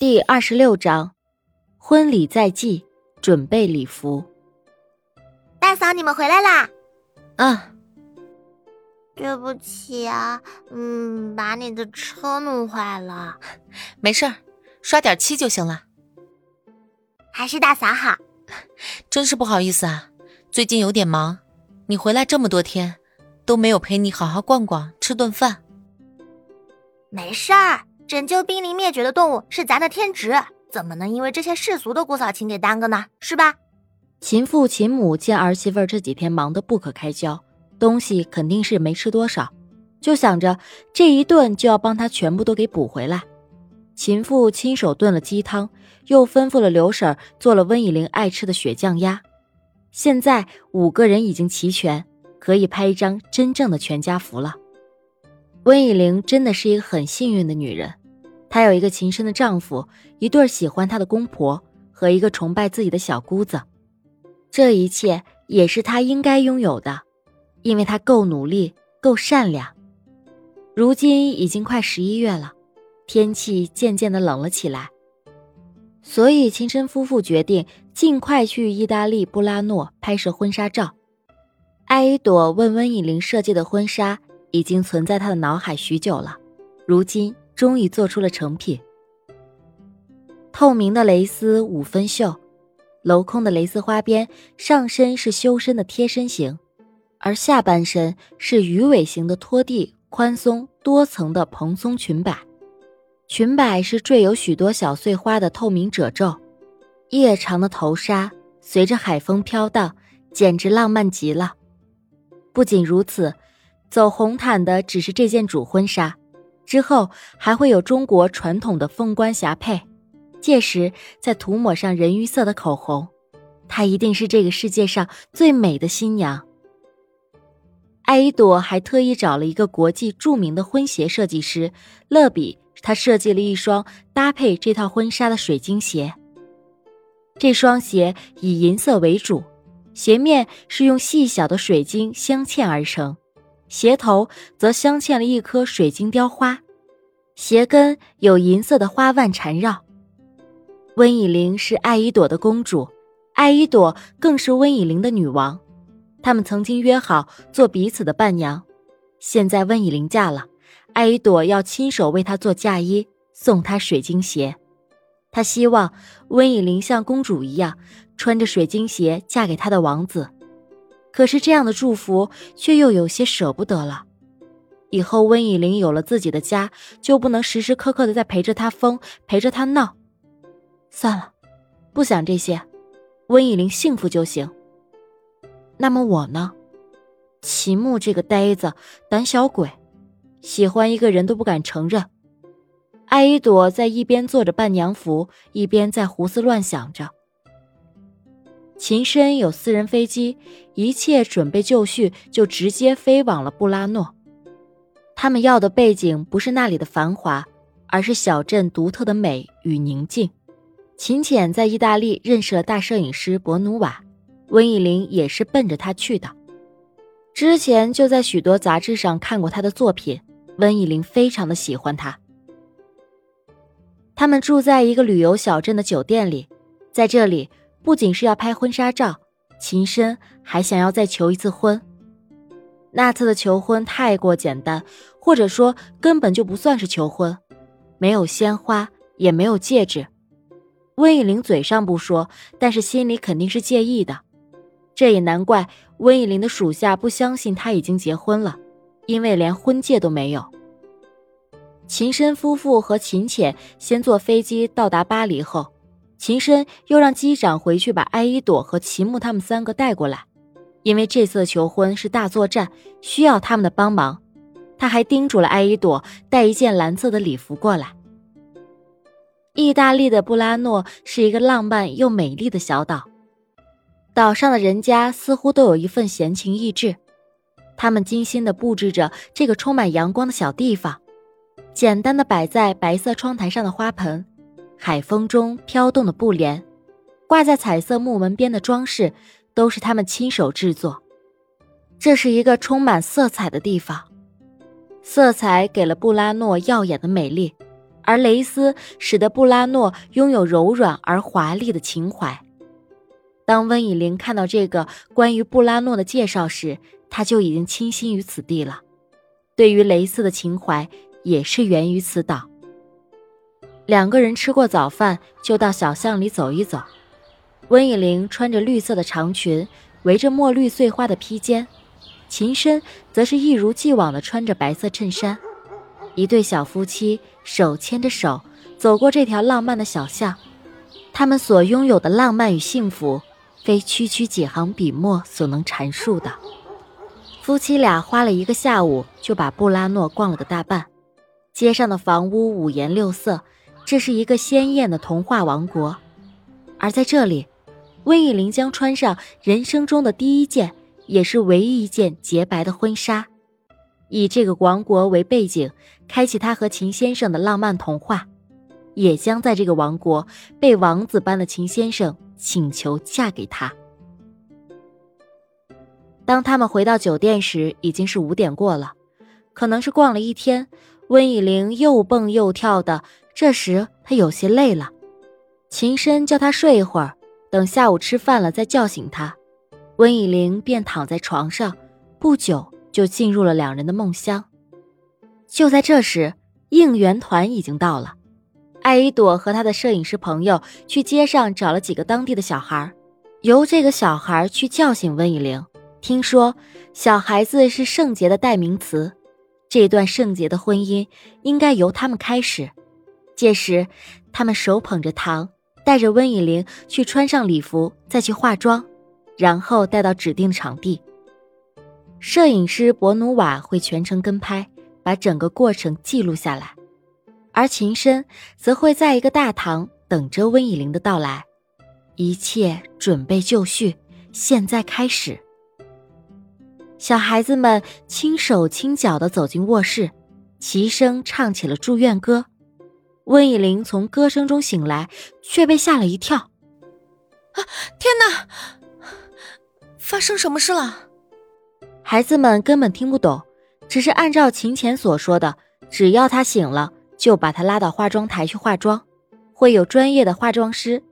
第二十六章，婚礼在即，准备礼服。大嫂，你们回来啦！啊，对不起啊，嗯，把你的车弄坏了。没事儿，刷点漆就行了。还是大嫂好。真是不好意思啊，最近有点忙。你回来这么多天，都没有陪你好好逛逛、吃顿饭。没事儿。拯救濒临灭绝的动物是咱的天职，怎么能因为这些世俗的姑嫂情给耽搁呢？是吧？秦父秦母见儿媳妇这几天忙得不可开交，东西肯定是没吃多少，就想着这一顿就要帮她全部都给补回来。秦父亲手炖了鸡汤，又吩咐了刘婶做了温以玲爱吃的血酱鸭。现在五个人已经齐全，可以拍一张真正的全家福了。温以玲真的是一个很幸运的女人。她有一个情深的丈夫，一对喜欢她的公婆和一个崇拜自己的小姑子，这一切也是她应该拥有的，因为她够努力，够善良。如今已经快十一月了，天气渐渐的冷了起来，所以秦深夫妇决定尽快去意大利布拉诺拍摄婚纱照。艾依朵问温以玲设计的婚纱已经存在他的脑海许久了，如今。终于做出了成品。透明的蕾丝五分袖，镂空的蕾丝花边，上身是修身的贴身型，而下半身是鱼尾型的拖地宽松多层的蓬松裙摆，裙摆是缀有许多小碎花的透明褶皱，夜长的头纱随着海风飘荡，简直浪漫极了。不仅如此，走红毯的只是这件主婚纱。之后还会有中国传统的凤冠霞帔，届时再涂抹上人鱼色的口红，她一定是这个世界上最美的新娘。艾依朵还特意找了一个国际著名的婚鞋设计师乐比，他设计了一双搭配这套婚纱的水晶鞋。这双鞋以银色为主，鞋面是用细小的水晶镶嵌而成。鞋头则镶嵌了一颗水晶雕花，鞋跟有银色的花瓣缠绕。温以玲是艾依朵的公主，艾依朵更是温以玲的女王。他们曾经约好做彼此的伴娘，现在温以玲嫁了，艾依朵要亲手为她做嫁衣，送她水晶鞋。她希望温以玲像公主一样，穿着水晶鞋嫁给她的王子。可是这样的祝福却又有些舍不得了。以后温以玲有了自己的家，就不能时时刻刻的在陪着他疯，陪着他闹。算了，不想这些，温以玲幸福就行。那么我呢？齐木这个呆子、胆小鬼，喜欢一个人都不敢承认。艾依朵在一边做着伴娘服，一边在胡思乱想着。秦深有私人飞机，一切准备就绪，就直接飞往了布拉诺。他们要的背景不是那里的繁华，而是小镇独特的美与宁静。秦浅在意大利认识了大摄影师博努瓦，温以玲也是奔着他去的。之前就在许多杂志上看过他的作品，温以玲非常的喜欢他。他们住在一个旅游小镇的酒店里，在这里。不仅是要拍婚纱照，秦深还想要再求一次婚。那次的求婚太过简单，或者说根本就不算是求婚，没有鲜花，也没有戒指。温以玲嘴上不说，但是心里肯定是介意的。这也难怪温以玲的属下不相信他已经结婚了，因为连婚戒都没有。秦深夫妇和秦浅先坐飞机到达巴黎后。秦深又让机长回去把艾依朵和齐木他们三个带过来，因为这次求婚是大作战，需要他们的帮忙。他还叮嘱了艾依朵带一件蓝色的礼服过来。意大利的布拉诺是一个浪漫又美丽的小岛，岛上的人家似乎都有一份闲情逸致，他们精心的布置着这个充满阳光的小地方，简单的摆在白色窗台上的花盆。海风中飘动的布帘，挂在彩色木门边的装饰，都是他们亲手制作。这是一个充满色彩的地方，色彩给了布拉诺耀眼的美丽，而蕾丝使得布拉诺拥有柔软而华丽的情怀。当温以玲看到这个关于布拉诺的介绍时，他就已经倾心于此地了。对于蕾丝的情怀也是源于此岛。两个人吃过早饭，就到小巷里走一走。温以玲穿着绿色的长裙，围着墨绿碎花的披肩；秦深则是一如既往的穿着白色衬衫。一对小夫妻手牵着手走过这条浪漫的小巷，他们所拥有的浪漫与幸福，非区区几行笔墨所能阐述的。夫妻俩花了一个下午就把布拉诺逛了个大半，街上的房屋五颜六色，这是一个鲜艳的童话王国。而在这里，温以玲将穿上人生中的第一件，也是唯一一件洁白的婚纱。以这个王国为背景，开启他和秦先生的浪漫童话，也将在这个王国被王子般的秦先生请求嫁给他。当他们回到酒店时，已经是五点过了，可能是逛了一天，温以玲又蹦又跳的。这时她有些累了，秦深叫她睡一会儿，等下午吃饭了再叫醒她。温以玲便躺在床上，不久。就进入了两人的梦乡。就在这时，应援团已经到了。艾依朵和他的摄影师朋友去街上找了几个当地的小孩，由这个小孩去叫醒温以玲。听说小孩子是圣洁的代名词，这段圣洁的婚姻应该由他们开始。届时，他们手捧着糖，带着温以玲去穿上礼服，再去化妆，然后带到指定场地。摄影师博努瓦会全程跟拍，把整个过程记录下来，而秦深则会在一个大堂等着温以玲的到来。一切准备就绪，现在开始。小孩子们轻手轻脚地走进卧室，齐声唱起了祝愿歌。温以玲从歌声中醒来，却被吓了一跳。啊！天哪！发生什么事了？孩子们根本听不懂，只是按照秦浅所说的，只要他醒了，就把他拉到化妆台去化妆，会有专业的化妆师。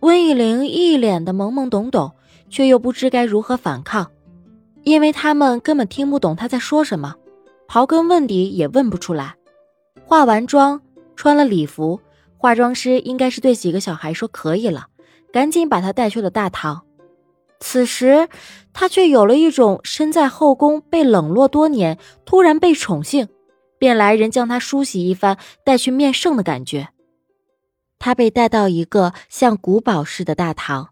温以玲一脸的懵懵懂懂，却又不知该如何反抗，因为他们根本听不懂他在说什么，刨根问底也问不出来。化完妆，穿了礼服，化妆师应该是对几个小孩说可以了，赶紧把他带去了大堂。此时，他却有了一种身在后宫被冷落多年，突然被宠幸，便来人将他梳洗一番，带去面圣的感觉。他被带到一个像古堡似的大堂，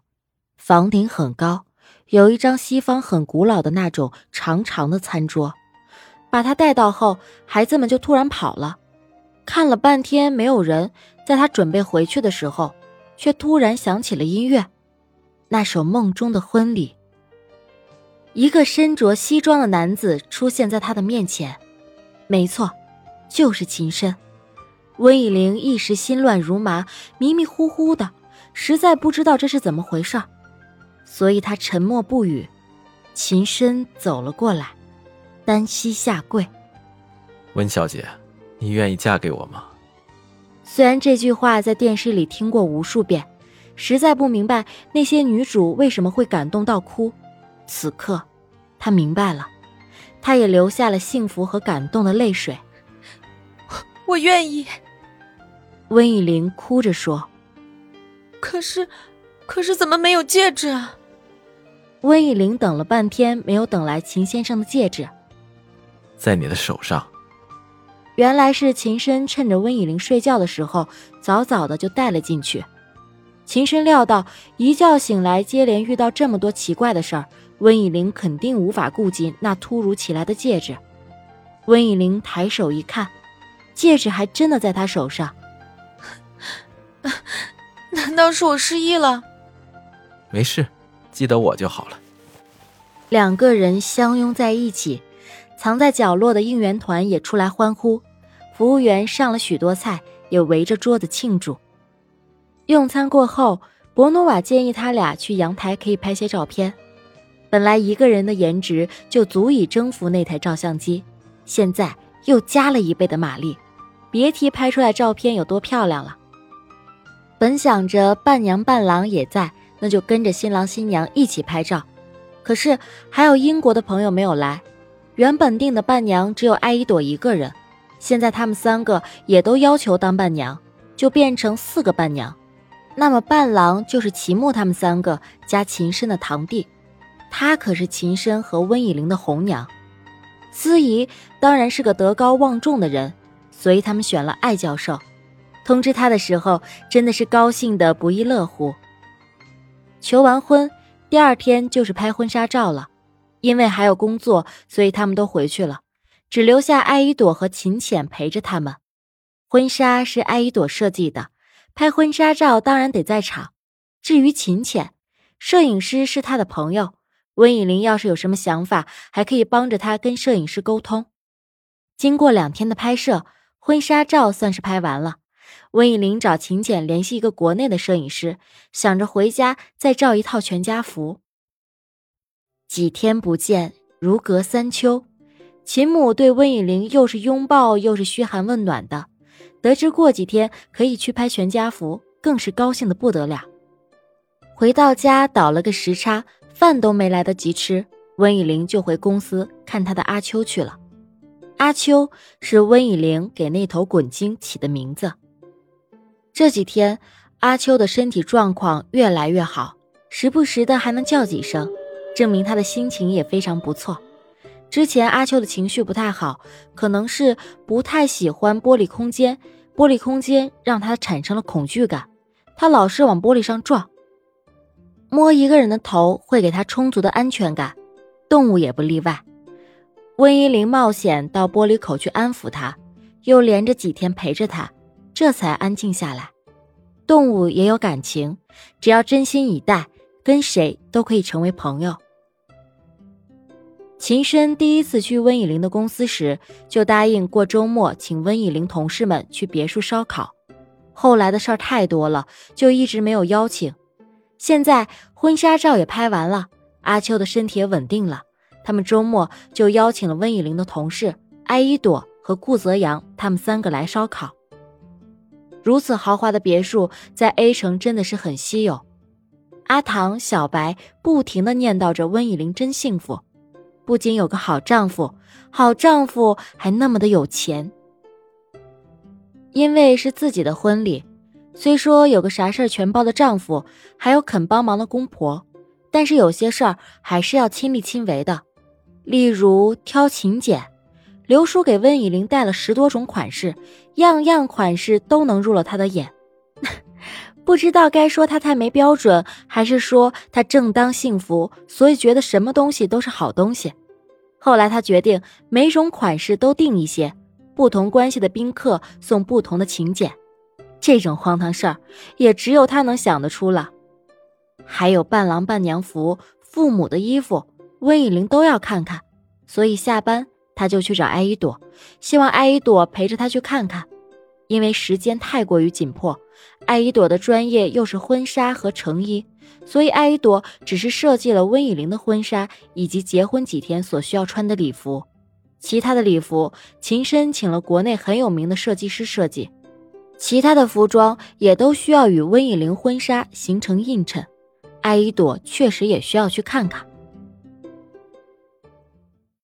房顶很高，有一张西方很古老的那种长长的餐桌。把他带到后，孩子们就突然跑了，看了半天没有人。在他准备回去的时候，却突然响起了音乐。那首梦中的婚礼，一个身着西装的男子出现在他的面前，没错，就是秦深。温以玲一时心乱如麻，迷迷糊糊的，实在不知道这是怎么回事所以他沉默不语。秦深走了过来，单膝下跪：“温小姐，你愿意嫁给我吗？”虽然这句话在电视里听过无数遍。实在不明白那些女主为什么会感动到哭，此刻，她明白了，她也流下了幸福和感动的泪水。我愿意。温以玲哭着说：“可是，可是怎么没有戒指啊？”温以玲等了半天，没有等来秦先生的戒指，在你的手上。原来是秦深趁着温以玲睡觉的时候，早早的就带了进去。秦深料到一觉醒来，接连遇到这么多奇怪的事儿，温以玲肯定无法顾及那突如其来的戒指。温以玲抬手一看，戒指还真的在他手上。难道是我失忆了？没事，记得我就好了。两个人相拥在一起，藏在角落的应援团也出来欢呼，服务员上了许多菜，也围着桌子庆祝。用餐过后，博努瓦建议他俩去阳台可以拍些照片。本来一个人的颜值就足以征服那台照相机，现在又加了一倍的马力。别提拍出来照片有多漂亮了。本想着伴娘伴郎也在，那就跟着新郎新娘一起拍照。可是还有英国的朋友没有来，原本定的伴娘只有艾依朵一个人，现在他们三个也都要求当伴娘，就变成四个伴娘。那么伴郎就是齐木他们三个加秦深的堂弟，他可是秦深和温以玲的红娘。司仪当然是个德高望重的人，所以他们选了艾教授。通知他的时候，真的是高兴的不亦乐乎。求完婚，第二天就是拍婚纱照了。因为还有工作，所以他们都回去了，只留下艾依朵和秦浅陪着他们。婚纱是艾依朵设计的，拍婚纱照当然得在场。至于秦浅，摄影师是他的朋友。温以玲要是有什么想法，还可以帮着他跟摄影师沟通。经过两天的拍摄，婚纱照算是拍完了。温以玲找秦简联系一个国内的摄影师，想着回家再照一套全家福。几天不见，如隔三秋。秦母对温以玲又是拥抱又是嘘寒问暖的，得知过几天可以去拍全家福，更是高兴的不得了。回到家倒了个时差。饭都没来得及吃，温以玲就回公司看她的阿秋去了。阿秋是温以玲给那头滚精起的名字。这几天，阿秋的身体状况越来越好，时不时的还能叫几声，证明他的心情也非常不错。之前阿秋的情绪不太好，可能是不太喜欢玻璃空间，玻璃空间让他产生了恐惧感，他老是往玻璃上撞。摸一个人的头会给他充足的安全感，动物也不例外。温依玲冒险到玻璃口去安抚他，又连着几天陪着他，这才安静下来。动物也有感情，只要真心以待，跟谁都可以成为朋友。秦深第一次去温以玲的公司时，就答应过周末请温以玲同事们去别墅烧烤，后来的事儿太多了，就一直没有邀请。现在婚纱照也拍完了，阿秋的身体也稳定了。他们周末就邀请了温以玲的同事艾依朵和顾泽阳，他们三个来烧烤。如此豪华的别墅在 A 城真的是很稀有。阿唐、小白不停的念叨着温以玲真幸福，不仅有个好丈夫，好丈夫还那么的有钱。因为是自己的婚礼。虽说有个啥事儿全包的丈夫，还有肯帮忙的公婆，但是有些事儿还是要亲力亲为的。例如挑请柬，刘叔给温以玲带了十多种款式，样样款式都能入了他的眼。不知道该说他太没标准，还是说他正当幸福，所以觉得什么东西都是好东西。后来他决定每种款式都定一些，不同关系的宾客送不同的请柬。这种荒唐事儿，也只有他能想得出了。还有伴郎伴娘服、父母的衣服，温以玲都要看看，所以下班他就去找艾依朵，希望艾依朵陪着他去看看。因为时间太过于紧迫，艾依朵的专业又是婚纱和成衣，所以艾依朵只是设计了温以玲的婚纱以及结婚几天所需要穿的礼服，其他的礼服秦深请了国内很有名的设计师设计。其他的服装也都需要与温以玲婚纱形成映衬，艾依朵确实也需要去看看。